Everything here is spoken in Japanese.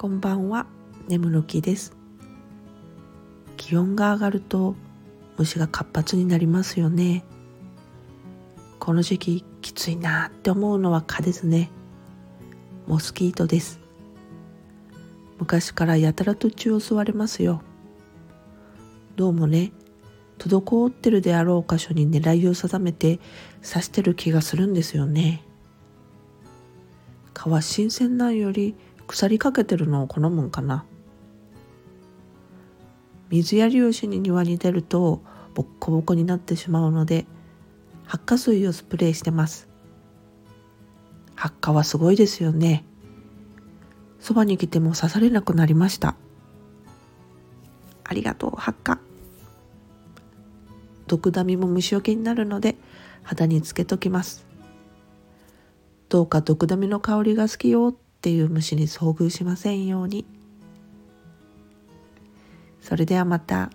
こんばんは、眠る木です。気温が上がると虫が活発になりますよね。この時期きついなって思うのは蚊ですね。モスキートです。昔からやたらと血を吸われますよ。どうもね、滞ってるであろう箇所に狙いを定めて刺してる気がするんですよね。蚊は新鮮なんより腐りかけてるのを好むんかな。水やりをしに庭に出るとボッコボコになってしまうので発火水をスプレーしてます。発火はすごいですよね。そばに来ても刺されなくなりました。ありがとう発火。毒ダミも虫除けになるので肌につけときます。どうか毒ダミの香りが好きよっていう虫に遭遇しませんように。それではまた。